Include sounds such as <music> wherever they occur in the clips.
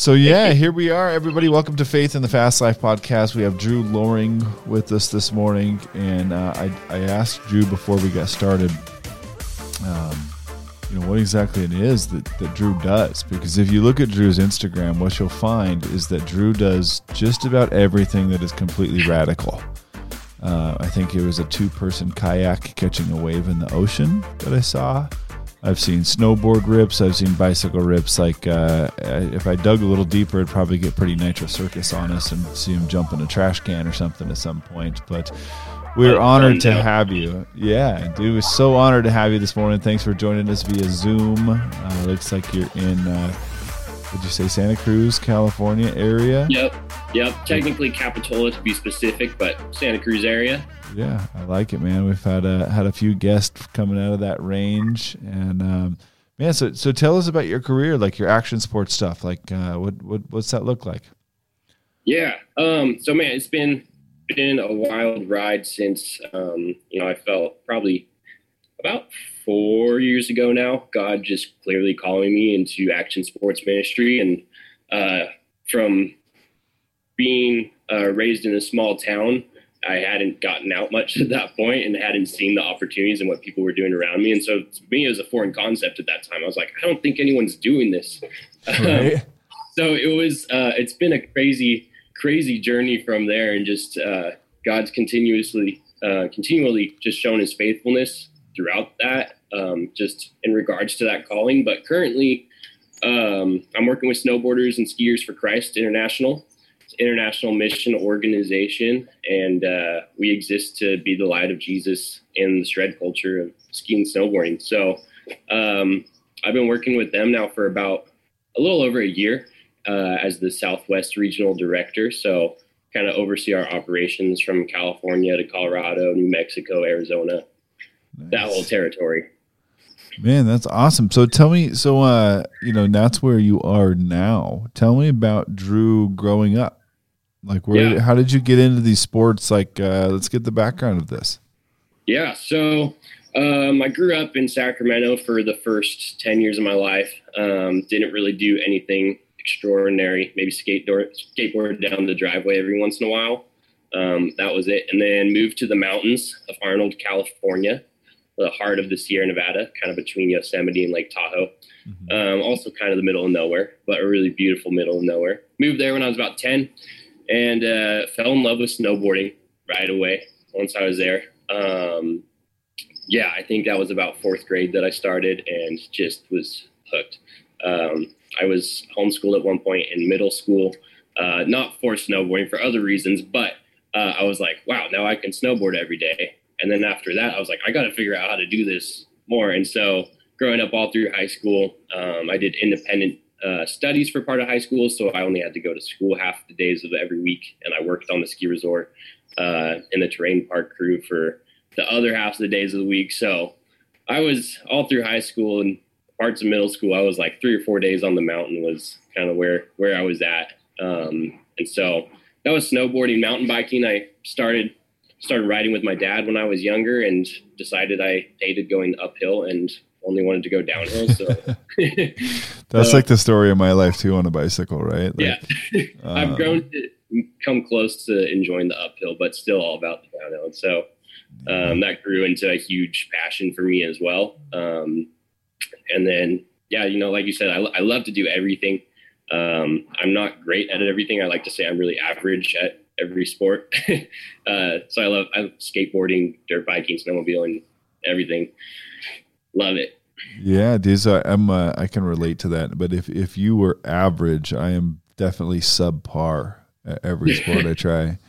So yeah, <laughs> here we are, everybody. Welcome to Faith in the Fast Life podcast. We have Drew Loring with us this morning, and uh, I I asked Drew before we got started, um, you know, what exactly it is that that Drew does. Because if you look at Drew's Instagram, what you'll find is that Drew does just about everything that is completely radical. Uh, I think it was a two-person kayak catching a wave in the ocean that I saw. I've seen snowboard rips. I've seen bicycle rips. Like uh, if I dug a little deeper, I'd probably get pretty Nitro Circus on us and see him jump in a trash can or something at some point. But we're honored to have you. Yeah, dude, we're so honored to have you this morning. Thanks for joining us via Zoom. Uh, looks like you're in. Uh, would you say Santa Cruz, California area? Yep, yep. Technically Capitola to be specific, but Santa Cruz area. Yeah, I like it, man. We've had a had a few guests coming out of that range, and um, man, so so tell us about your career, like your action sports stuff. Like, uh, what what what's that look like? Yeah, um, so man, it's been been a wild ride since um, you know I felt probably about four years ago now. God just clearly calling me into action sports ministry, and uh, from being uh, raised in a small town I hadn't gotten out much <laughs> at that point and hadn't seen the opportunities and what people were doing around me. And so to me, it was a foreign concept at that time. I was like, I don't think anyone's doing this. <laughs> Right. so it was, uh, it's been a crazy, crazy journey from there. And just uh, God's continuously, uh, continually just shown his faithfulness throughout that, um, just in regards to that calling. But currently, um, I'm working with snowboarders and skiers for Christ International international mission organization, and uh, we exist to be the light of Jesus in the shred culture of skiing and snowboarding. So um, I've been working with them now for about a little over a year uh, as the Southwest Regional Director. So kind of oversee our operations from California to Colorado, New Mexico, Arizona, nice. that whole territory. Man, that's awesome. So tell me, so uh, you know, that's where you are now. Tell me about Drew growing up. Like, where? Yeah. How did you get into these sports? Like, uh, let's get the background of this. Yeah. So, um, I grew up in Sacramento for the first ten years of my life. Um, didn't really do anything extraordinary. Maybe skateboard skateboard down the driveway every once in a while. Um, that was it. And then moved to the mountains of Arnold, California, the heart of the Sierra Nevada, kind of between Yosemite and Lake Tahoe. Mm-hmm. Um, also kind of the middle of nowhere, but a really beautiful middle of nowhere. Moved there when I was about 10 and uh, fell in love with snowboarding right away once I was there. Um, yeah, I think that was about fourth grade that I started and just was hooked. Um, I was homeschooled at one point in middle school, uh, not for snowboarding for other reasons, but uh, I was like, wow, now I can snowboard every day. And then after that, I was like, I got to figure out how to do this more. And so, growing up all through high school, um, I did independent uh, studies for part of high school, so I only had to go to school half the days of every week, and I worked on the ski resort uh, in the terrain park crew for the other half of the days of the week. So I was all through high school and parts of middle school. I was like three or four days on the mountain was kind of where where I was at, um, and so that was snowboarding, mountain biking. I started started riding with my dad when I was younger, and decided I hated going uphill and only wanted to go downhill. So <laughs> that's like the story of my life too on a bicycle, right? Like, yeah, <laughs> I've grown to come close to enjoying the uphill, but still all about the downhill. And so um, that grew into a huge passion for me as well. Um, and then, yeah, you know, like you said, I, I love to do everything. Um, I'm not great at everything. I like to say I'm really average at every sport. <laughs> uh, so I love, I love skateboarding, dirt biking, snowmobiling, everything love it. Yeah, dude. So I'm uh, I can relate to that. But if if you were average, I am definitely subpar at every sport I try. <laughs>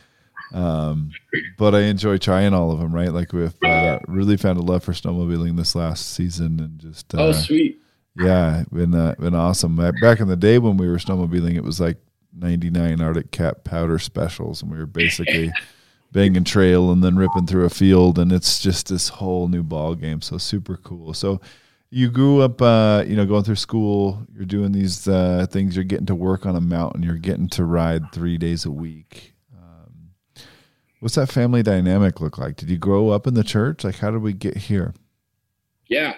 Um, but I enjoy trying all of them. Right, like we've uh, really found a love for snowmobiling this last season, and just uh, oh sweet. Yeah, been uh, been awesome. Back in the day when we were snowmobiling, it was like 99 Arctic Cat powder specials, and we were basically <laughs> banging trail and then ripping through a field and it's just this whole new ball game so super cool. So you grew up uh, you know going through school you're doing these uh, things you're getting to work on a mountain you're getting to ride three days a week. Um, what's that family dynamic look like? Did you grow up in the church? Like how did we get here? Yeah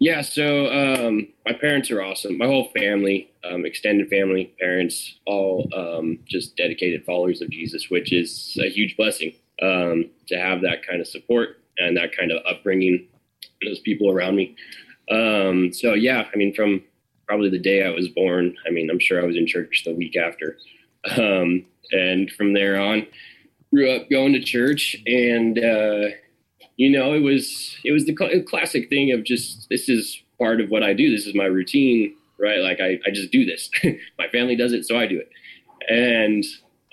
Yeah, so um, my parents are awesome. My whole family, um, extended family, parents, all um, just dedicated followers of Jesus, which is a huge blessing um, to have that kind of support and that kind of upbringing, those people around me. Um, so yeah, I mean, from probably the day I was born, I mean, I'm sure I was in church the week after, um, and from there on, grew up going to church and. Uh, you know, it was it was the cl- classic thing of just this is part of what I do. This is my routine, right? Like I, I just do this. <laughs> my family does it, so I do it. And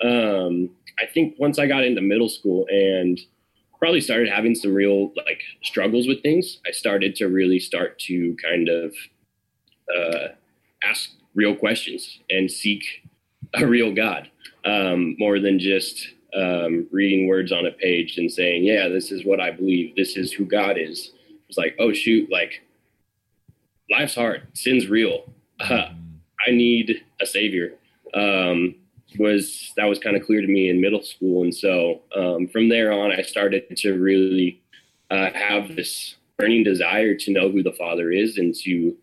um, I think once I got into middle school and probably started having some real like struggles with things, I started to really start to kind of uh, ask real questions and seek a real God um, more than just um, reading words on a page and saying, "Yeah, this is what I believe. This is who God is." It's like, oh shoot, like life's hard, sin's real. Uh, <laughs> I need a savior. Um, was that was kind of clear to me in middle school, and so um, from there on, I started to really uh, have this burning desire to know who the Father is and to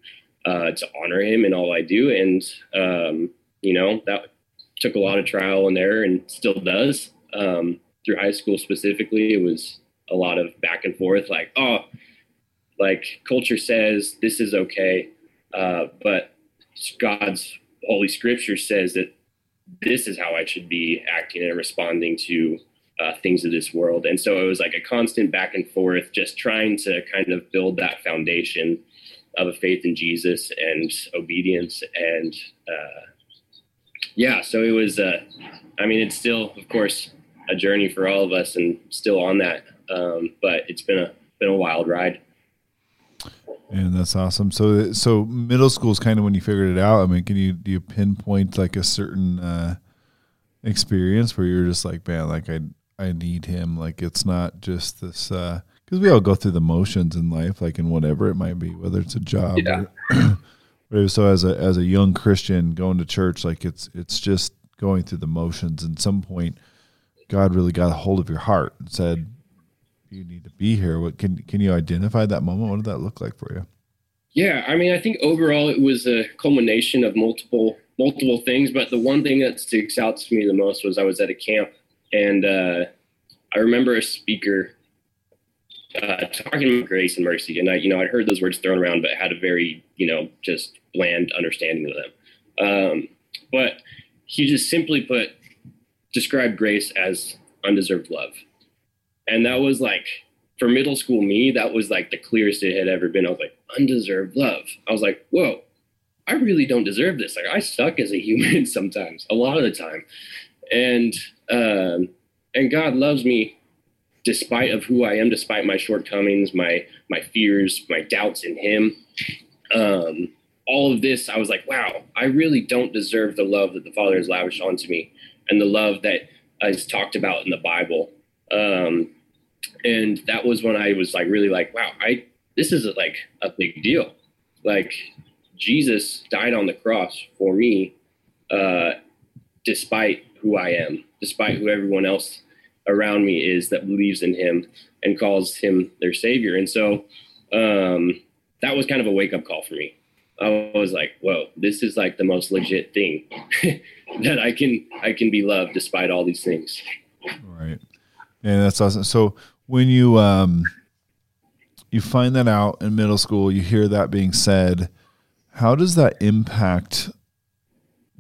uh, to honor Him in all I do, and um, you know that took a lot of trial and error, and still does um, through high school specifically, it was a lot of back and forth, like, oh, like culture says this is okay, uh, but God's Holy Scripture says that this is how I should be acting and responding to uh, things of this world. And so it was like a constant back and forth, just trying to kind of build that foundation of a faith in Jesus and obedience. And uh, yeah, so it was, uh, I mean, it's still, of course, a journey for all of us and still on that. Um, but it's been a been a wild ride. And that's awesome. So so middle school is kind of when you figured it out. I mean, can you do you pinpoint like a certain uh, experience where you're just like, man, like I I need him. Like it's not just this because uh, we all go through the motions in life, like in whatever it might be, whether it's a job. Yeah. Or, <clears throat> so as a as a young Christian going to church, like it's it's just going through the motions. And some point, God really got a hold of your heart and said, "You need to be here." What can can you identify that moment? What did that look like for you? Yeah, I mean, I think overall it was a culmination of multiple multiple things, but the one thing that sticks out to me the most was I was at a camp and uh, I remember a speaker uh, talking about grace and mercy, and I, you know, I'd heard those words thrown around, but had a very, you know, just bland understanding of them. Um, but he just simply put described grace as undeserved love. And that was like, for middle school me, that was like the clearest it had ever been. I was like, undeserved love. I was like, whoa, I really don't deserve this. Like, I suck as a human <laughs> sometimes, a lot of the time. And, um, and God loves me despite of who I am, despite my shortcomings, my, my fears, my doubts in him. Um, all of this, I was like, wow, I really don't deserve the love that the Father has lavished onto me and the love that is talked about in the Bible. Um, and that was when I was like, really like, wow, I, this is like a big deal. Like Jesus died on the cross for me, uh, despite who I am, despite who everyone else around me is that believes in him and calls him their savior. And so, um, that was kind of a wake up call for me. I was like, whoa, this is like the most legit thing <laughs> that I can I can be loved despite all these things. Right. And that's awesome. So when you um you find that out in middle school, you hear that being said, how does that impact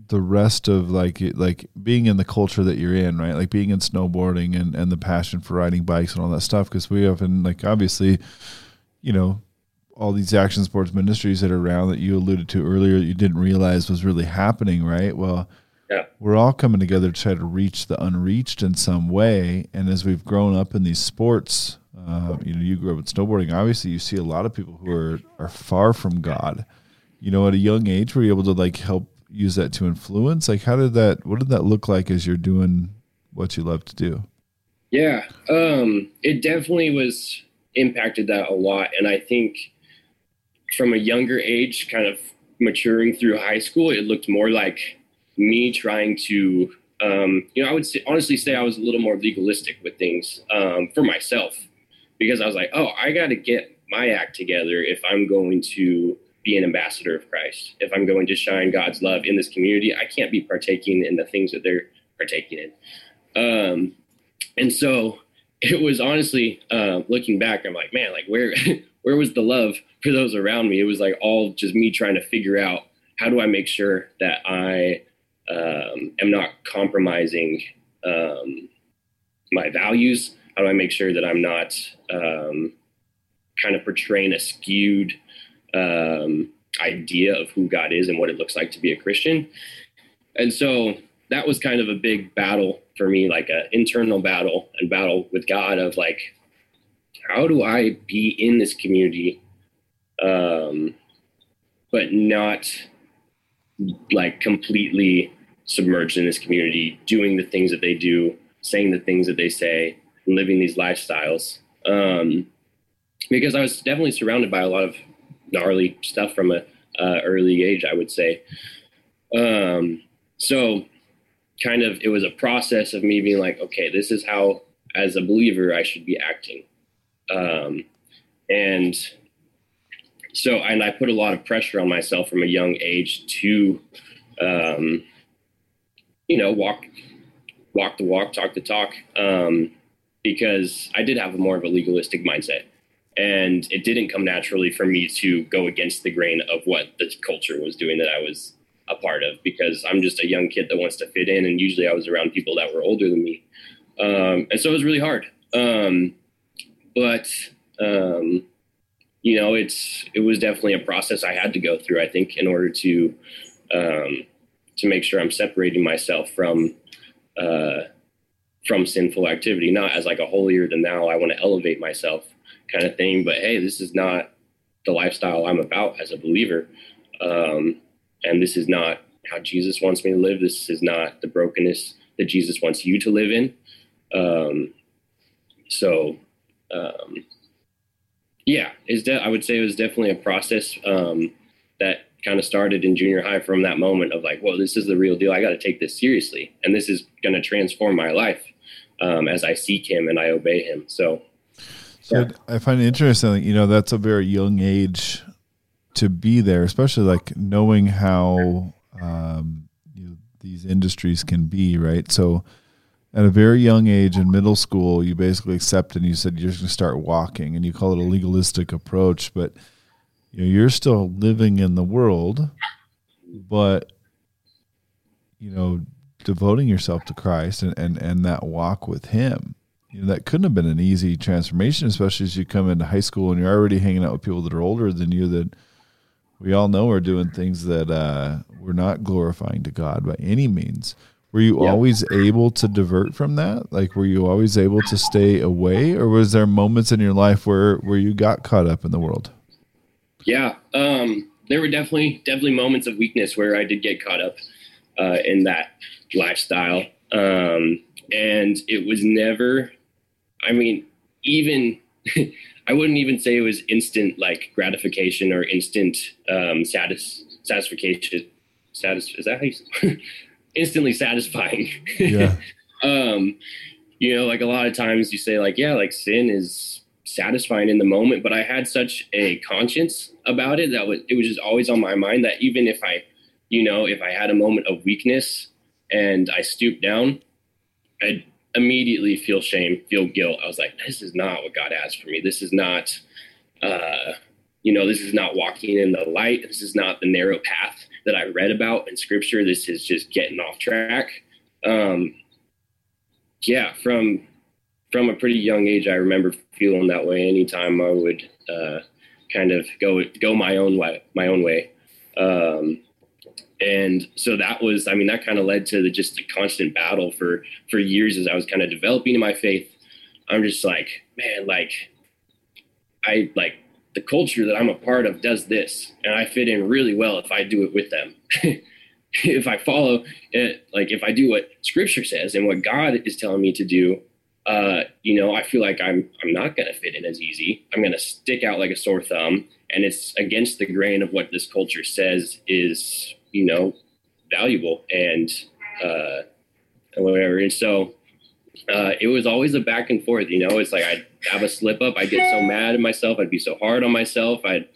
the rest of like like being in the culture that you're in, right? Like being in snowboarding and and the passion for riding bikes and all that stuff because we often like obviously you know all these action sports ministries that are around that you alluded to earlier that you didn't realize was really happening, right? Well, yeah. we're all coming together to try to reach the unreached in some way. And as we've grown up in these sports, uh, you know, you grew up in snowboarding. Obviously, you see a lot of people who are are far from God. You know, at a young age, were you able to like help use that to influence? Like, how did that? What did that look like as you're doing what you love to do? Yeah, um, it definitely was impacted that a lot, and I think from a younger age, kind of maturing through high school, it looked more like me trying to, um, you know, I would say, honestly say I was a little more legalistic with things um, for myself because I was like, oh, I got to get my act together if I'm going to be an ambassador of Christ. If I'm going to shine God's love in this community, I can't be partaking in the things that they're partaking in. Um, and so it was honestly uh, looking back, I'm like, man, like where <laughs> where was the love for those around me? It was like all just me trying to figure out how do I make sure that I um, am not compromising um, my values? How do I make sure that I'm not um, kind of portraying a skewed um, idea of who God is and what it looks like to be a Christian. And so that was kind of a big battle for me, like an internal battle and battle with God of like, how do I be in this community, um, but not like completely submerged in this community, doing the things that they do, saying the things that they say, and living these lifestyles. Um, because I was definitely surrounded by a lot of gnarly stuff from a uh, early age, I would say. Um, so kind of it was a process of me being like, okay, this is how as a believer I should be acting. Um, and so and I put a lot of pressure on myself from a young age to um, you know, walk walk the walk, talk the talk. Um, because I did have a more of a legalistic mindset and it didn't come naturally for me to go against the grain of what the culture was doing that I was a part of because I'm just a young kid that wants to fit in, and usually I was around people that were older than me, um, and so it was really hard. Um, but um, you know, it's it was definitely a process I had to go through. I think in order to um, to make sure I'm separating myself from uh, from sinful activity, not as like a holier than thou. I want to elevate myself kind of thing. But hey, this is not the lifestyle I'm about as a believer. Um, and this is not how Jesus wants me to live. This is not the brokenness that Jesus wants you to live in. Um, so, um, yeah, is de- I would say it was definitely a process um, that kind of started in junior high from that moment of like, well, this is the real deal. I got to take this seriously, and this is going to transform my life um, as I seek Him and I obey Him. So, so yeah. I find it interesting. You know, that's a very young age to be there, especially like knowing how um, you know, these industries can be, right? So, at a very young age in middle school, you basically accept and you said you're just going to start walking, and you call it a legalistic approach, but you know, you're still living in the world, but you know, devoting yourself to Christ and, and, and that walk with Him you know, that couldn't have been an easy transformation, especially as you come into high school and you're already hanging out with people that are older than you that we all know are doing things that uh, we're not glorifying to God by any means. Were you yeah. always able to divert from that? Like, were you always able to stay away, or was there moments in your life where where you got caught up in the world? Yeah, um, there were definitely definitely moments of weakness where I did get caught up uh, in that lifestyle, um, and it was never I mean, even <laughs> I wouldn't even say it was instant like gratification or instant um, satis- satisfaction. Satis- is that how you <laughs> instantly satisfying? Yeah. <laughs> um, you know, like a lot of times you say like, yeah, like sin is satisfying in the moment, but I had such a conscience about it that was it was just always on my mind that even if I, you know, if I had a moment of weakness and I stooped down, I'd immediately feel shame, feel guilt. I was like, this is not what God has for me. This is not, uh, you know, this is not walking in the light. This is not the narrow path that I read about in scripture. This is just getting off track. Um, yeah, from from a pretty young age, I remember feeling that way. Anytime I would uh, kind of go go my own way, my own way. Um, and so that was i mean that kind of led to the, just a constant battle for for years as i was kind of developing in my faith i'm just like man like i like the culture that i'm a part of does this and i fit in really well if i do it with them <laughs> if i follow it like if i do what scripture says and what god is telling me to do uh, you know, I feel like I'm I'm not going to fit in as easy. I'm going to stick out like a sore thumb, and it's against the grain of what this culture says is you know, valuable and uh, whatever. And so uh, it was always a back and forth. You know, it's like I'd have a slip up, I'd get so mad at myself, I'd be so hard on myself, I'd,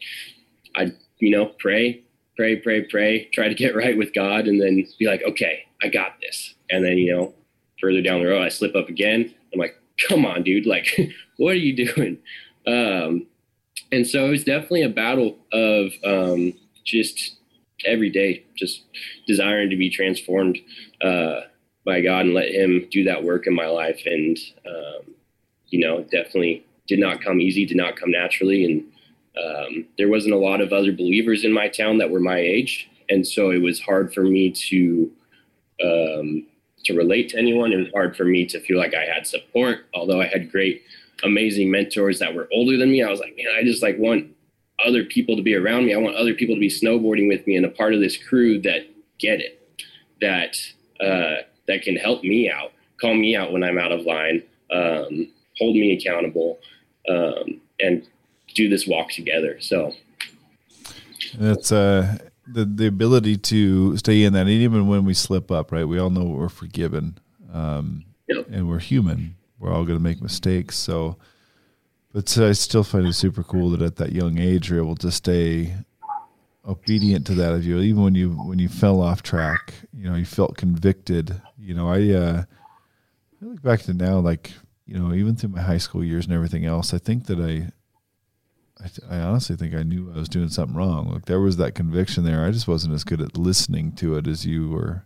I'd, you know, pray, pray, pray, pray, try to get <laughs> right with God, and then be like, okay, I got this. And then, you know, further down the road, I slip up again. I'm like, come on, dude, like, <laughs> what are you doing? Um, and so it was definitely a battle of um, just every day, just desiring to be transformed uh, by God and let Him do that work in my life. And um, you know, definitely did not come easy, did not come naturally, and um, there wasn't a lot of other believers in my town that were my age, and so it was hard for me to um, to relate to anyone. It was hard for me to feel like I had support, although I had great, amazing mentors that were older than me. I was like, man, I just like want other people to be around me. I want other people to be snowboarding with me and a part of this crew that get it, that uh, that can help me out, call me out when I'm out of line, um, hold me accountable, um, and do this walk together. So that's uh the the ability to stay in that, and even when we slip up, right? We all know we're forgiven, um, yep. and we're human. We're all going to make mistakes. So, but uh, I still find it super cool that at that young age you're able to stay obedient to that of you, even when you when you fell off track. You know, you felt convicted. You know, I uh, I look back to now, like you know, even through my high school years and everything else, I think that I I, I, honestly think I knew I was doing something wrong. Like there was that conviction there. I just wasn't as good at listening to it as you were.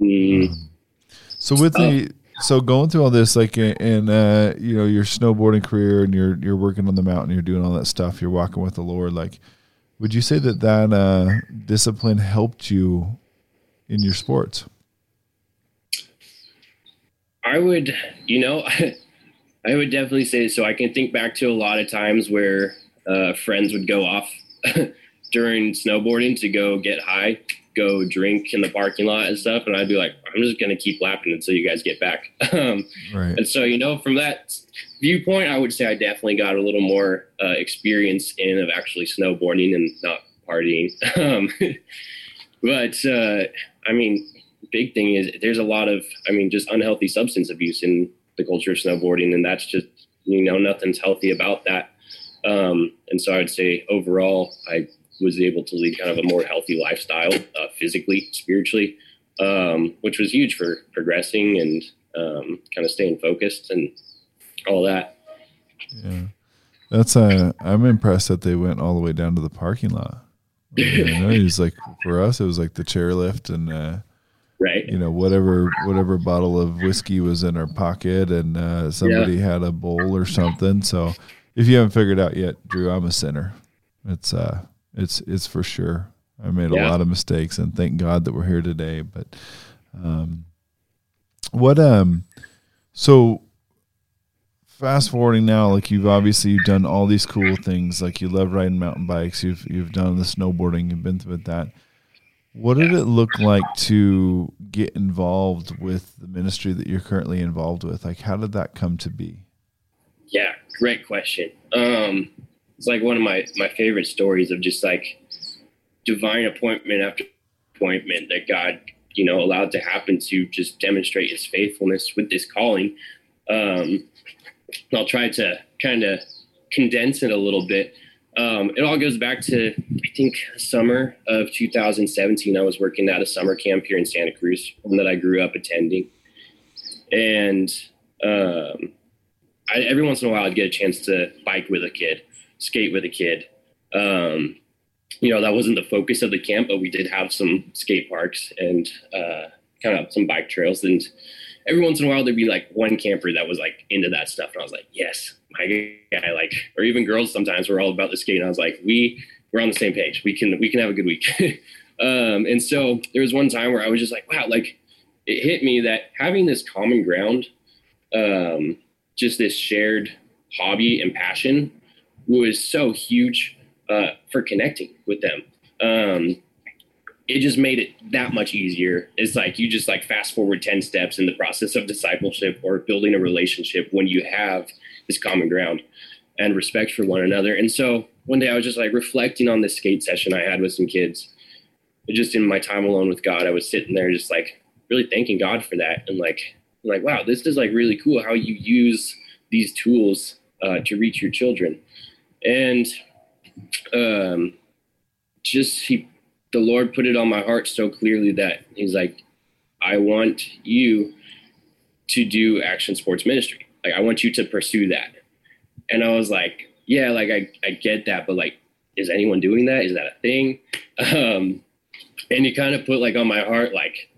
Mm. Um, so with the so going through all this, like in uh, you know your snowboarding career, and you're you're working on the mountain, you're doing all that stuff, you're walking with the Lord. Like, would you say that that uh, discipline helped you in your sports? I would, you know, <laughs> I would definitely say so. I can think back to a lot of times where uh, friends would go off <laughs> during snowboarding to go get high, go drink in the parking lot and stuff. And I'd be like, I'm just going to keep lapping until you guys get back. <laughs> um, right. And so, you know, from that viewpoint, I would say I definitely got a little more uh, experience in of actually snowboarding and not partying. um, but uh, I mean, big thing is there's a lot of, I mean, just unhealthy substance abuse in the culture of snowboarding. And that's just, you know, nothing's healthy about that. Um, and so I'd say overall, I was able to lead kind of a more healthy lifestyle, uh, physically, spiritually, um, which was huge for progressing and um, kind of staying focused and all that. Yeah, that's uh, I'm impressed that they went all the way down to the parking lot. It was like for us, it was like the chairlift and. Uh, right you know whatever whatever bottle of whiskey was in our pocket and uh, somebody yeah. had a bowl or something so if you haven't figured out yet, Drew, I'm a sinner. It's uh, it's it's for sure. I made a lot of mistakes, and thank God that we're here today. But um, what um, so fast forwarding now, like you've obviously you've done all these cool things. Like you love riding mountain bikes. You've you've done the snowboarding. You've been through that. What did it look like to get involved with the ministry that you're currently involved with? Like, how did that come to be? Yeah, great question. Um, it's like one of my my favorite stories of just like divine appointment after appointment that God, you know, allowed to happen to just demonstrate His faithfulness with this calling. Um, I'll try to kind of condense it a little bit. Um, it all goes back to I think summer of 2017. I was working at a summer camp here in Santa Cruz, one that I grew up attending, and um, I, every once in a while I'd get a chance to bike with a kid, skate with a kid. Um, you know, that wasn't the focus of the camp, but we did have some skate parks and uh, kind of some bike trails. And every once in a while there'd be like one camper that was like into that stuff. And I was like, yes, my guy, like, or even girls sometimes were all about the skate. And I was like, we, we're on the same page. We can, we can have a good week. <laughs> um, and so there was one time where I was just like, wow, like it hit me that having this common ground, um, just this shared hobby and passion was so huge uh, for connecting with them. Um, it just made it that much easier. It's like you just like fast forward 10 steps in the process of discipleship or building a relationship when you have this common ground and respect for one another. And so one day I was just like reflecting on this skate session I had with some kids. Just in my time alone with God, I was sitting there just like really thanking God for that and like I'm like, wow, this is like really cool how you use these tools uh, to reach your children. And um, just he, the Lord put it on my heart so clearly that He's like, I want you to do action sports ministry. Like, I want you to pursue that. And I was like, yeah, like I, I get that, but like, is anyone doing that? Is that a thing? Um, and he kind of put like on my heart, like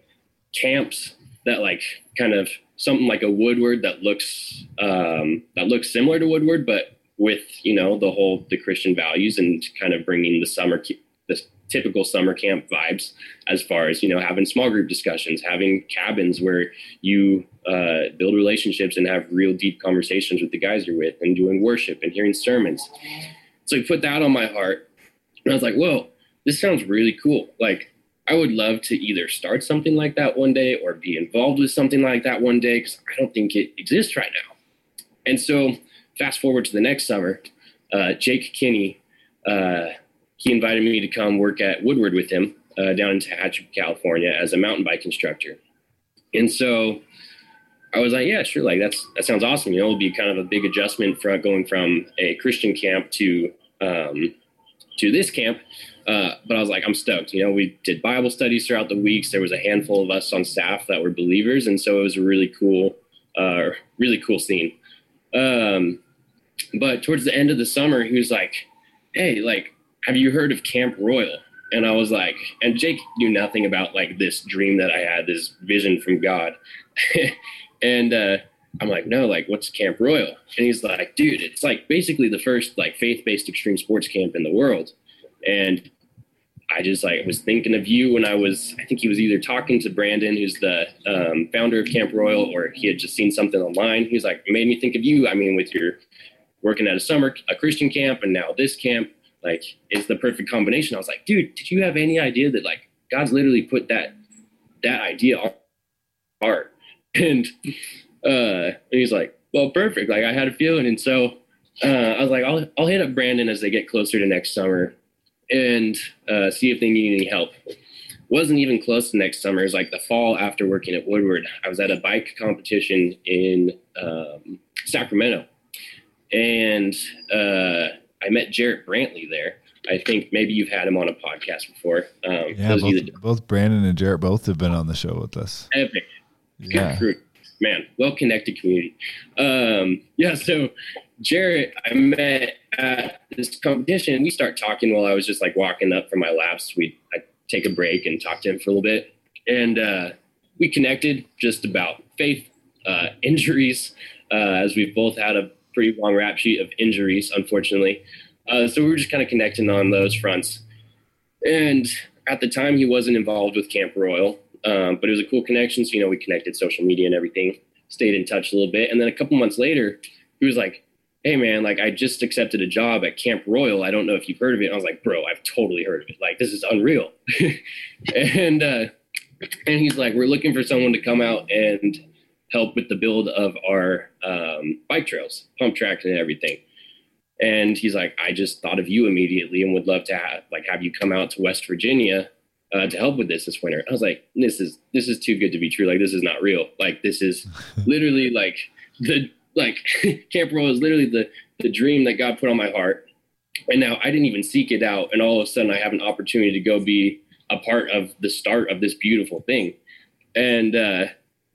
camps that like kind of something like a Woodward that looks um, that looks similar to Woodward, but with you know the whole the Christian values and kind of bringing the summer the typical summer camp vibes as far as you know having small group discussions, having cabins where you uh, build relationships and have real deep conversations with the guys you're with, and doing worship and hearing sermons. So he put that on my heart, and I was like, "Whoa, this sounds really cool!" Like I would love to either start something like that one day or be involved with something like that one day because I don't think it exists right now. And so, fast forward to the next summer, uh, Jake Kinney, uh, he invited me to come work at Woodward with him uh, down in Tehachapi, California, as a mountain bike instructor. And so, I was like, yeah, sure, like that's that sounds awesome. You know, it'll be kind of a big adjustment from going from a Christian camp to um, to this camp. Uh, but I was like, I'm stoked. You know, we did Bible studies throughout the weeks. There was a handful of us on staff that were believers, and so it was a really cool, uh, really cool scene. Um, but towards the end of the summer, he was like, "Hey, like, have you heard of Camp Royal?" And I was like, and Jake knew nothing about like this dream that I had, this vision from God, <laughs> and uh, I'm like, no, like, what's Camp Royal? And he's like, dude, it's like basically the first like faith-based extreme sports camp in the world. And I just like was thinking of you when I was, I think he was either talking to Brandon, who's the um, founder of Camp Royal, or he had just seen something online. He was like, made me think of you. I mean, with your working at a summer, a Christian camp, and now this camp, like, it's the perfect combination. I was like, dude, did you have any idea that like God's literally put that that idea on heart? <laughs> And uh, and he's like, well, perfect. Like I had a feeling, and so uh, I was like, I'll I'll hit up Brandon as they get closer to next summer and uh, see if they need any help. Wasn't even close to next summer. It was like the fall after working at Woodward. I was at a bike competition in um, Sacramento, and uh, I met Jarrett Brantley there. I think maybe you've had him on a podcast before. Um, yeah, both, both, Brandon and Jarrett both have been on the show with us. Epic. Yeah. Man, well connected community. Um, yeah, so Jarrett, I met at this competition. We start talking while I was just like walking up from my laps. We I take a break and talk to him for a little bit, and uh, we connected just about faith, uh, <laughs> injuries, uh, as we've both had a pretty long rap sheet of injuries, unfortunately. Uh, so we were just kind of connecting on those fronts. And at the time, he wasn't involved with Camp Royal, um, but it was a cool connection. So you know, we connected social media and everything, stayed in touch a little bit, and then a couple months later, he was like hey man, like I just accepted a job at Camp Royal. I don't know if you've heard of it. And I was like, bro, I've totally heard of it. Like this is unreal. <laughs> and uh, and he's like, we're looking for someone to come out and help with the build of our um, bike trails, pump tracks, and everything. And he's like, I just thought of you immediately and would love to have like have you come out to West Virginia uh, to help with this this winter. I was like, this is this is too good to be true. Like this is not real. Like this is <laughs> literally like the like <laughs> Camp Royal is literally the the dream that God put on my heart. And now I didn't even seek it out, and all of a sudden I have an opportunity to go be a part of the start of this beautiful thing. And uh,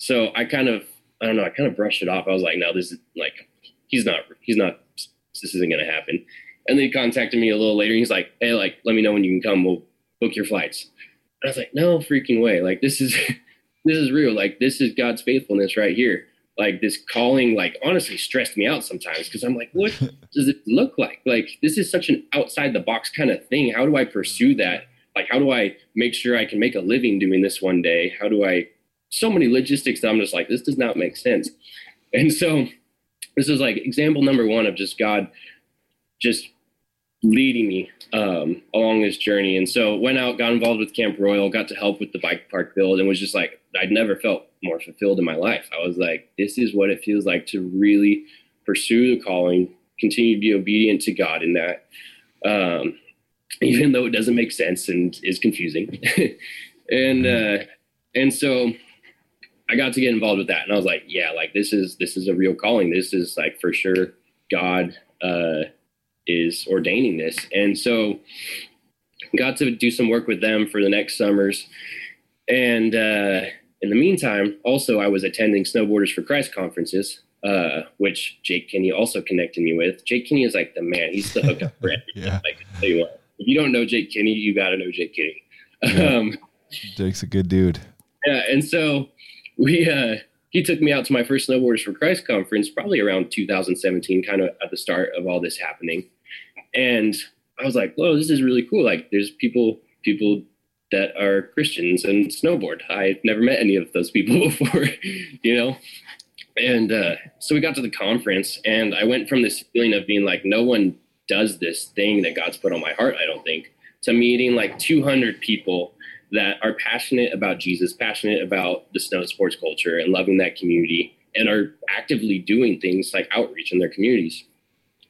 so I kind of I don't know I kind of brushed it off. I was like, no, this is like he's not he's not this isn't going to happen. And then he contacted me a little later. he's like, hey, like let me know when you can come. We'll book your flights. And I was like, no freaking way. Like this is <laughs> this is real. Like this is God's faithfulness right here like this calling like honestly stressed me out sometimes because i'm like what <laughs> does it look like like this is such an outside the box kind of thing how do i pursue that like how do i make sure i can make a living doing this one day how do i so many logistics that i'm just like this does not make sense and so this is like example number one of just god just leading me um, along this journey. And so went out, got involved with Camp Royal, got to help with the bike park build, and was just like, I'd never felt more fulfilled in my life. I was like, this is what it feels like to really pursue the calling, continue to be obedient to God in that, um, <laughs> even though it doesn't make sense and is confusing. <laughs> and uh, and so I got to get involved with that, and I was like, yeah, like this is this is a real calling. This is like for sure God uh, is ordaining this, and so got to do some work with them for the next summers, and uh, in the meantime, also I was attending Snowboarders for Christ conferences, uh, which Jake Kinney also connected me with. Jake Kinney is like the man; he's the hookup <laughs> for yeah. Like, tell you what, if you don't know Jake Kinney, you got to know Jake Kinney. Yeah. <laughs> Um, Jake's a good dude. Yeah, and so we uh, he took me out to my first Snowboarders for Christ conference, probably around 2017, kind of at the start of all this happening, and I was like, "Whoa, this is really cool! Like, there's people people that are Christians and snowboard. I've never met any of those people <laughs> before, <laughs> you know." And uh, so we got to the conference, and I went from this feeling of being like, "No one does this thing that God's put on my heart." I don't think to meeting like 200 people that are passionate about Jesus, passionate about the snow sports culture and loving that community and are actively doing things like outreach in their communities.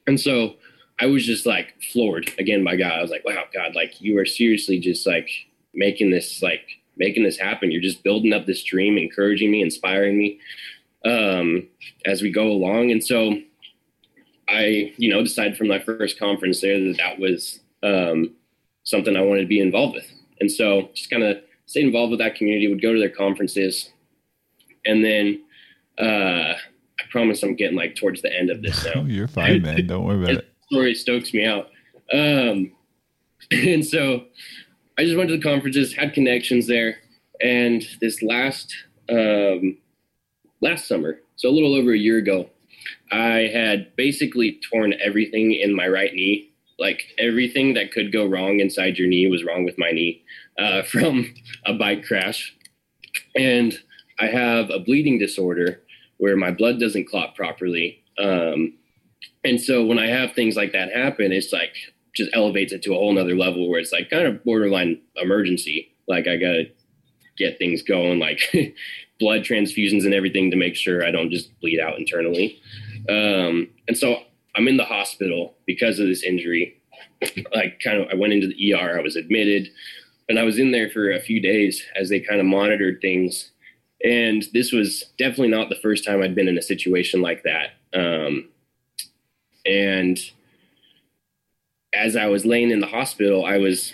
And so I was just like floored again by God. I was like, wow, God, like you are seriously just like making this, like making this happen. You're just building up this dream, encouraging me, inspiring me um, as we go along. And so I, you know, decided from my first conference there that that was um, something I wanted to be involved with. And so just kind of stay involved with that community, would go to their conferences. And then uh, I promise I'm getting like towards the end of this now. <laughs> You're fine, man. <laughs> Don't worry about it. Story stokes me out. Um, <laughs> and so I just went to the conferences, had connections there. And this last um, last summer, so a little over a year ago, I had basically torn everything in my right knee like everything that could go wrong inside your knee was wrong with my knee uh, <laughs> from a bike crash. And I have a bleeding disorder where my blood doesn't clot properly. Um, and so when I have things like that happen, it's like just elevates it to a whole nother level where it's like kind of borderline emergency. Like I gotta get things going, like <laughs> blood transfusions and everything to make sure I don't just bleed out internally. Um, and so I'm in the hospital because of this injury. <laughs> Like kind of I went into the ER, I was admitted, and I was in there for a few days as they kind of monitored things. And this was definitely not the first time I'd been in a situation like that. Um, and as I was laying in the hospital, I was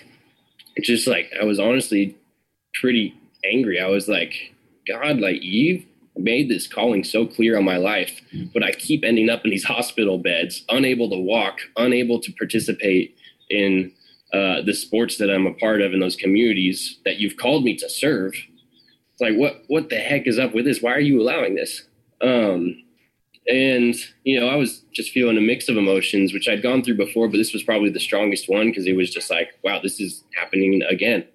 just like, I was honestly pretty angry. I was like, God, like you've made this calling so clear on my life, but I keep ending up in these <laughs> hospital beds, unable to walk, unable to participate in uh, the sports that I'm a part of in those communities that you've called me to serve. It's like, what what the heck is up with this? Why are you allowing this? Um, and you know, I was just feeling a mix of emotions, which I'd gone through before, but this was probably the strongest one because it was just like, wow, this is happening again,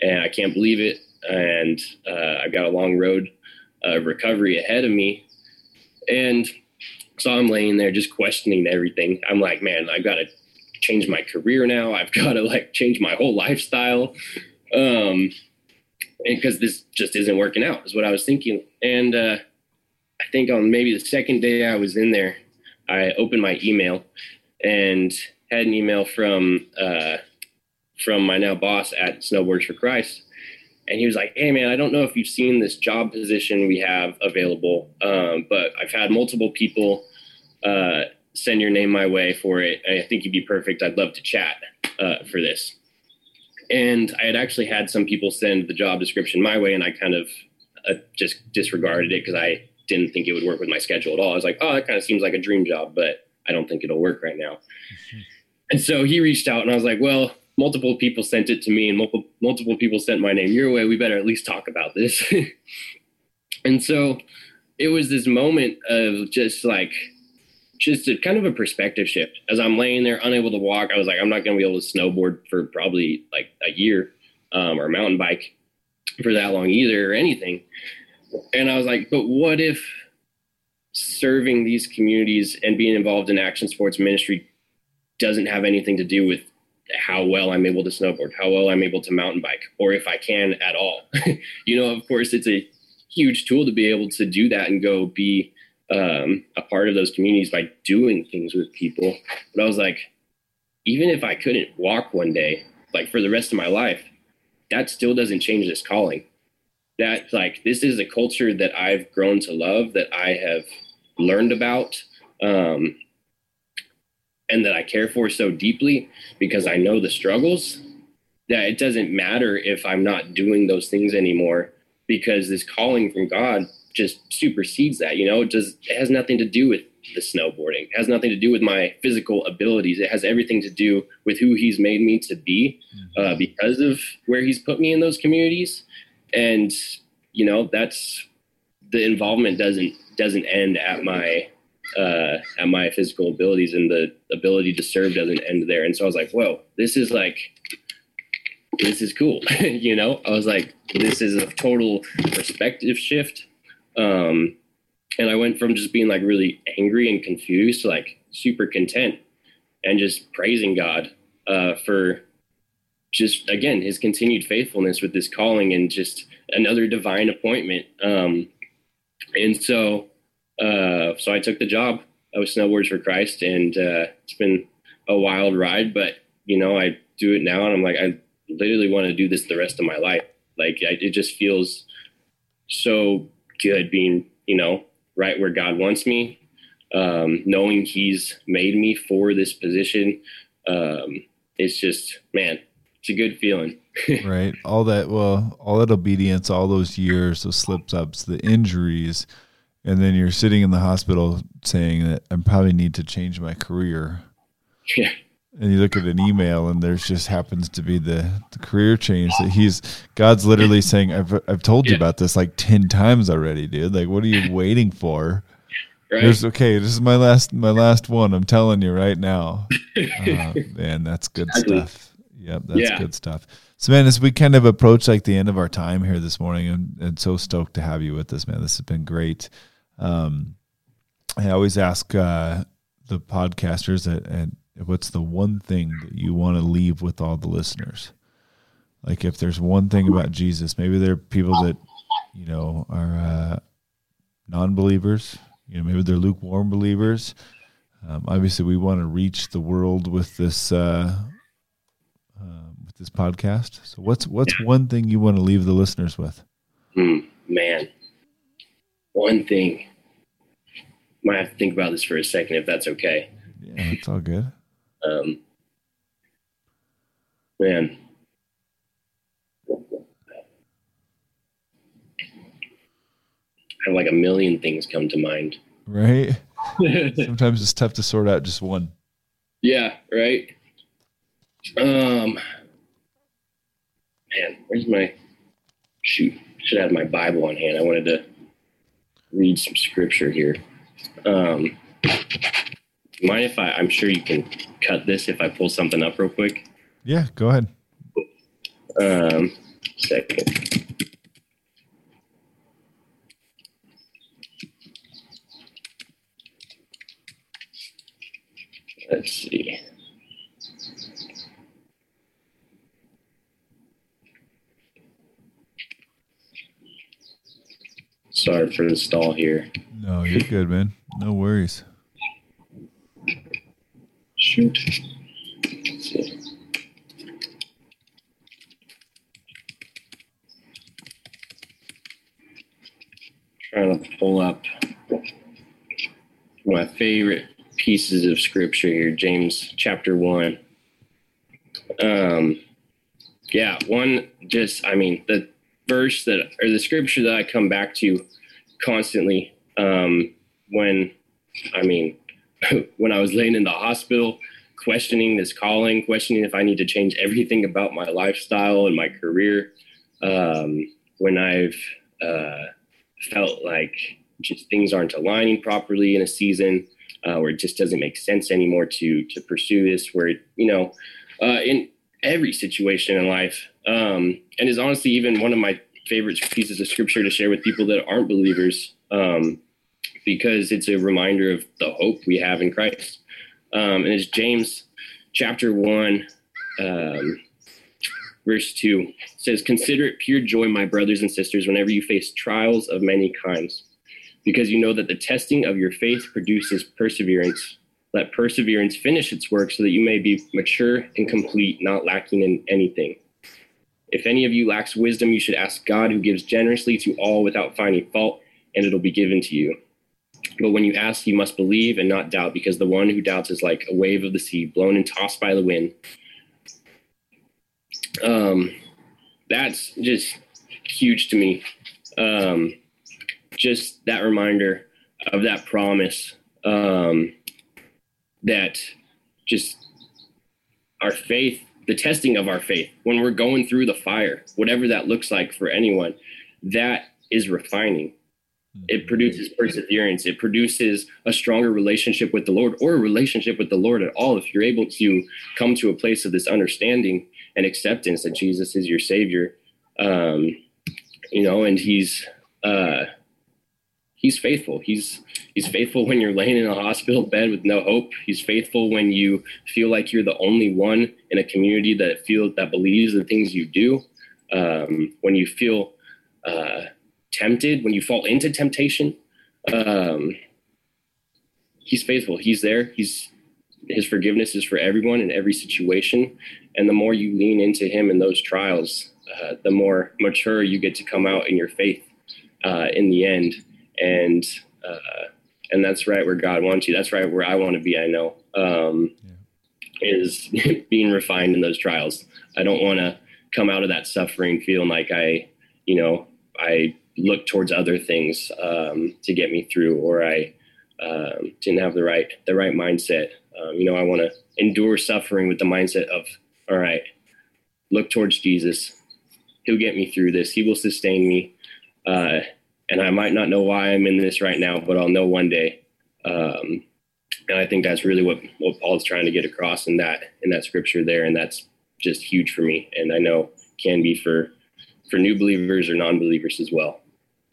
and I can't believe it. And uh, I've got a long road uh, recovery ahead of me. And so I'm laying there just questioning everything. I'm like, man, I've got to change my career now. I've <laughs> got to like change my whole lifestyle. Um, because this just isn't working out is what I was thinking. And, uh, I think on maybe the second day I was in there, I opened my email and had an email from, uh, from my now boss at Snowboarders for Christ and he was like, "Hey, man, I don't know if you've seen this job position we have available, um, but I've had multiple people uh, send your name my way for it. I think you'd be perfect. I'd love to chat uh, for this." And I had actually had some people send the job description my way, and I kind of uh, just disregarded it because I didn't think it would work with my schedule at all. I was like, "Oh, that kind of seems like a dream job, but I don't think it'll work right now." Mm-hmm. <laughs> And so he reached out, and I was like, "Well." Multiple people sent it to me and multiple multiple people sent my name. Your way we better at least talk about this. <laughs> And so it was this moment of just like just a kind of a perspective shift. As i'm laying there unable to walk i was like i'm not going to be able to snowboard for probably like a year um, or mountain bike for that long either or anything. And i was like but what if serving these communities and being involved in action sports ministry doesn't have anything to do with how well I'm able to snowboard, how well I'm able to mountain bike, or if I can at all. <laughs> you know, of course, it's a huge tool to be able to do that and go be um, a part of those communities by doing things with people. But I was like, even if I couldn't walk one day, like for the rest of my life, that still doesn't change this calling. that like this is a culture that I've grown to love, that I have learned about, um, and that I care for so deeply because I know the struggles. That it doesn't matter if I'm not doing those things anymore because this calling from God just supersedes that. You know, it just it has nothing to do with the snowboarding. It has nothing to do with my physical abilities. It has everything to do with who He's made me to be mm-hmm. uh, because of where He's put me in those communities. And you know, that's the involvement doesn't doesn't end at my uh, at my physical abilities, and the ability to serve doesn't end there. And so I was like, whoa, this is like this is cool. <laughs> you know, I was like, this is a total perspective shift. Um, and I went from just being like really angry and confused to like super content and just praising God uh, for just again his continued faithfulness with this calling and just another divine appointment. Um, and so, uh, so I took the job. I was snowboards for Christ, and uh, it's been a wild ride. But you know, I do it now, and I'm like, I literally want to do this the rest of my life. Like, I, it just feels so good being, you know, right where God wants me, um, knowing He's made me for this position. Um, it's just, man, it's a good feeling. <laughs> right. All that, well, all that obedience, all those years, those slips ups, the injuries, and then you're sitting in the hospital saying that I probably need to change my career. Yeah. And you look at an email, and there's just happens to be the, the career change that he's God's literally saying, "I've I've told you about this like ten times already, dude. Like, what are you waiting for?" Right. There's okay. This is my last my last one. I'm telling you right now. <laughs> Uh, man, that's good stuff. Yep, that's yeah. good stuff. So, man, as we kind of approach like the end of our time here this morning, and, and so stoked to have you with us, man. This has been great. Um, I always ask uh, the podcasters that, and what's the one thing that you want to leave with all the listeners? Like, if there's one thing about Jesus, maybe there are people that you know are uh, non-believers. You know, maybe they're lukewarm believers. Um, obviously, we want to reach the world with this uh, this podcast. So, what's what's yeah. one thing you want to leave the listeners with? Hmm, man, one thing. Might have to think about this for a second, if that's okay. Yeah, it's all good. um, man, I have like a million things come to mind. Right. <laughs> Sometimes it's tough to sort out just one. Yeah. Right. Um, man, where's my shoot? Should have my Bible on hand. I wanted to read some scripture here. Um, mind if I? I'm sure you can cut this if I pull something up real quick. Yeah, go ahead. Um, second. Let's see. Sorry for the stall here. No, you're good, man. No worries. Shoot. Trying to pull up my favorite pieces of scripture here, James chapter one. Um, yeah, one just, I mean, the verse that or the scripture that I come back to constantly um, when I mean <laughs> when I was laying in the hospital questioning this calling questioning if I need to change everything about my lifestyle and my career um, when I've uh, felt like just things aren't aligning properly in a season uh, where it just doesn't make sense anymore to to pursue this where you know uh, in every situation in life um, and is honestly even one of my favorite pieces of scripture to share with people that aren't believers um, because it's a reminder of the hope we have in Christ. Um, and it's James chapter 1, um, verse 2. It says, Consider it pure joy, my brothers and sisters, whenever you face trials of many kinds, because you know that the testing of your faith produces perseverance. Let perseverance finish its work so that you may be mature and complete, not lacking in anything. If any of you lacks wisdom, you should ask God, who gives generously to all without finding fault, and it'll be given to you. But when you ask, you must believe and not doubt, because the one who doubts is like a wave of the sea, blown and tossed by the wind. Um, that's just huge to me. Um, just that reminder of that promise um, that just our faith, the testing of our faith, when we're going through the fire, whatever that looks like for anyone, that is refining. It produces perseverance. It produces a stronger relationship with the Lord or a relationship with the Lord at all. If you're able to come to a place of this understanding and acceptance that Jesus is your Savior, um, you know, and He's uh, He's faithful. He's He's faithful when you're laying in a hospital bed with no hope. He's faithful when you feel like you're the only one in a community that feels that believes the things you do. Um, when you feel uh, tempted, when you fall into temptation, um, he's faithful. He's there. He's his forgiveness is for everyone in every situation. And the more you lean into him in those trials, uh, the more mature you get to come out in your faith uh, in the end. And uh, and that's right where God wants you. That's right where I want to be. I know um, yeah. is <laughs> being refined in those trials. I don't want to come out of that suffering feeling like I, you know, I look towards other things um, to get me through, or I um, didn't have the right the right mindset. Um, you know, I want to endure suffering with the mindset of, all right, look towards Jesus. He'll get me through this. He will sustain me. Uh, and I might not know why I'm in this right now, but I'll know one day. Um, and I think that's really what what Paul's trying to get across in that in that scripture there, and that's just huge for me, and I know can be for for new believers or non-believers as well.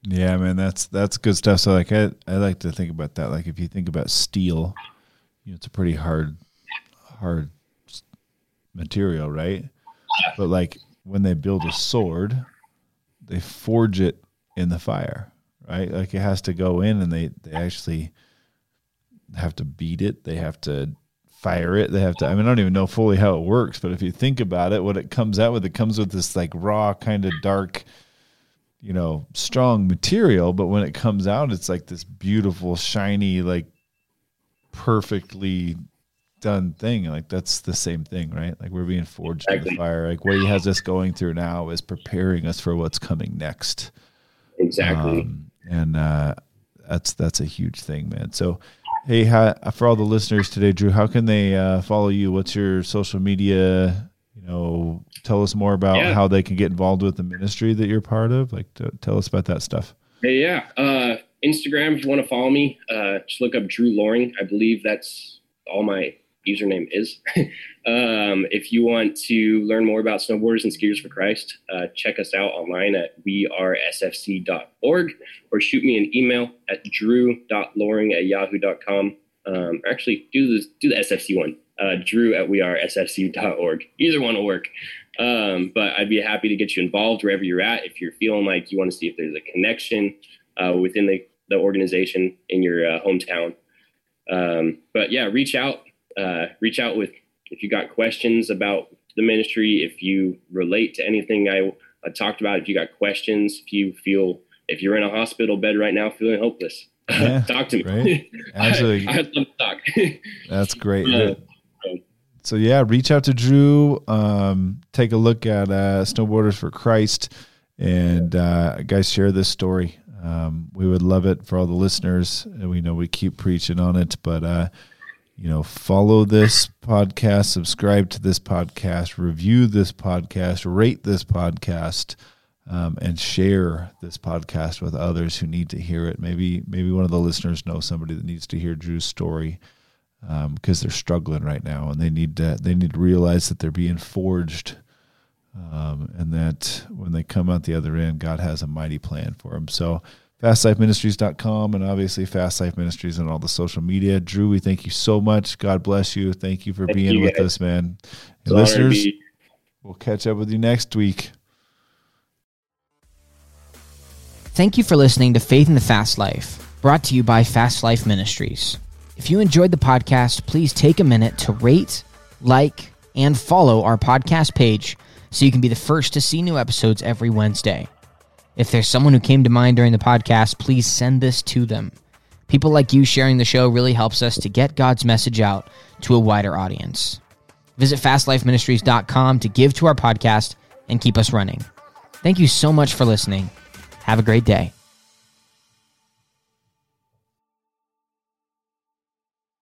Yeah, man, that's that's good stuff. So like I I like to think about that. Like if you think about steel, you know, it's a pretty hard hard material, right? But like when they build a sword, they forge it in the fire, right? Like it has to go in and they they actually have to beat it. They have to fire it. They have to I mean I don't even know fully how it works, but if you think about it, what it comes out with, it comes with this like raw kind of dark you know, strong material, but when it comes out, it's like this beautiful, shiny, like perfectly done thing. Like that's the same thing, right? Like we're being forged exactly. in the fire. Like what he has us going through now is preparing us for what's coming next. Exactly. Um, and uh, that's that's a huge thing, man. So, hey, how, for all the listeners today, Drew, how can they uh, follow you? What's your social media? You know, tell us more about yeah. how they can get involved with the ministry that you're part of. Like, tell us about that stuff. Hey, yeah. Uh, Instagram, if you want to follow me, uh, just look up Drew Loring. I believe that's all my username is. <laughs> um, if you want to learn more about snowboarders and skiers for Christ, uh, check us out online at wearesfc.org or shoot me an email at drew.loring at yahoo.com. Um, actually, do, this, do the SFC one, uh, drew at wearesfc.org. Either one will work. Um, but I'd be happy to get you involved wherever you're at. If you're feeling like you want to see if there's a connection uh, within the, the organization in your uh, hometown. Um, but yeah, reach out uh, reach out with if you got questions about the ministry, if you relate to anything I, I talked about, if you got questions, if you feel if you're in a hospital bed right now feeling hopeless, <laughs> yeah, talk to me. Right? Absolutely. <laughs> I, I talk. <laughs> That's great. Uh, so yeah, reach out to Drew. Um, take a look at uh, Snowboarders for Christ, and uh, guys, share this story. Um, we would love it for all the listeners. We know we keep preaching on it, but uh, you know, follow this podcast, subscribe to this podcast, review this podcast, rate this podcast, um, and share this podcast with others who need to hear it. Maybe maybe one of the listeners knows somebody that needs to hear Drew's story because um, they're struggling right now and they need to they need to realize that they're being forged. Um, and that when they come out the other end, God has a mighty plan for them. So, fastlifeministries.com and obviously Fast Life Ministries and all the social media. Drew, we thank you so much. God bless you. Thank you for thank being you with us, man. listeners, we'll catch up with you next week. Thank you for listening to Faith in the Fast Life, brought to you by Fast Life Ministries. If you enjoyed the podcast, please take a minute to rate, like, and follow our podcast page so you can be the first to see new episodes every Wednesday. If there's someone who came to mind during the podcast, please send this to them. People like you sharing the show really helps us to get God's message out to a wider audience. Visit fastlifeministries.com to give to our podcast and keep us running. Thank you so much for listening. Have a great day.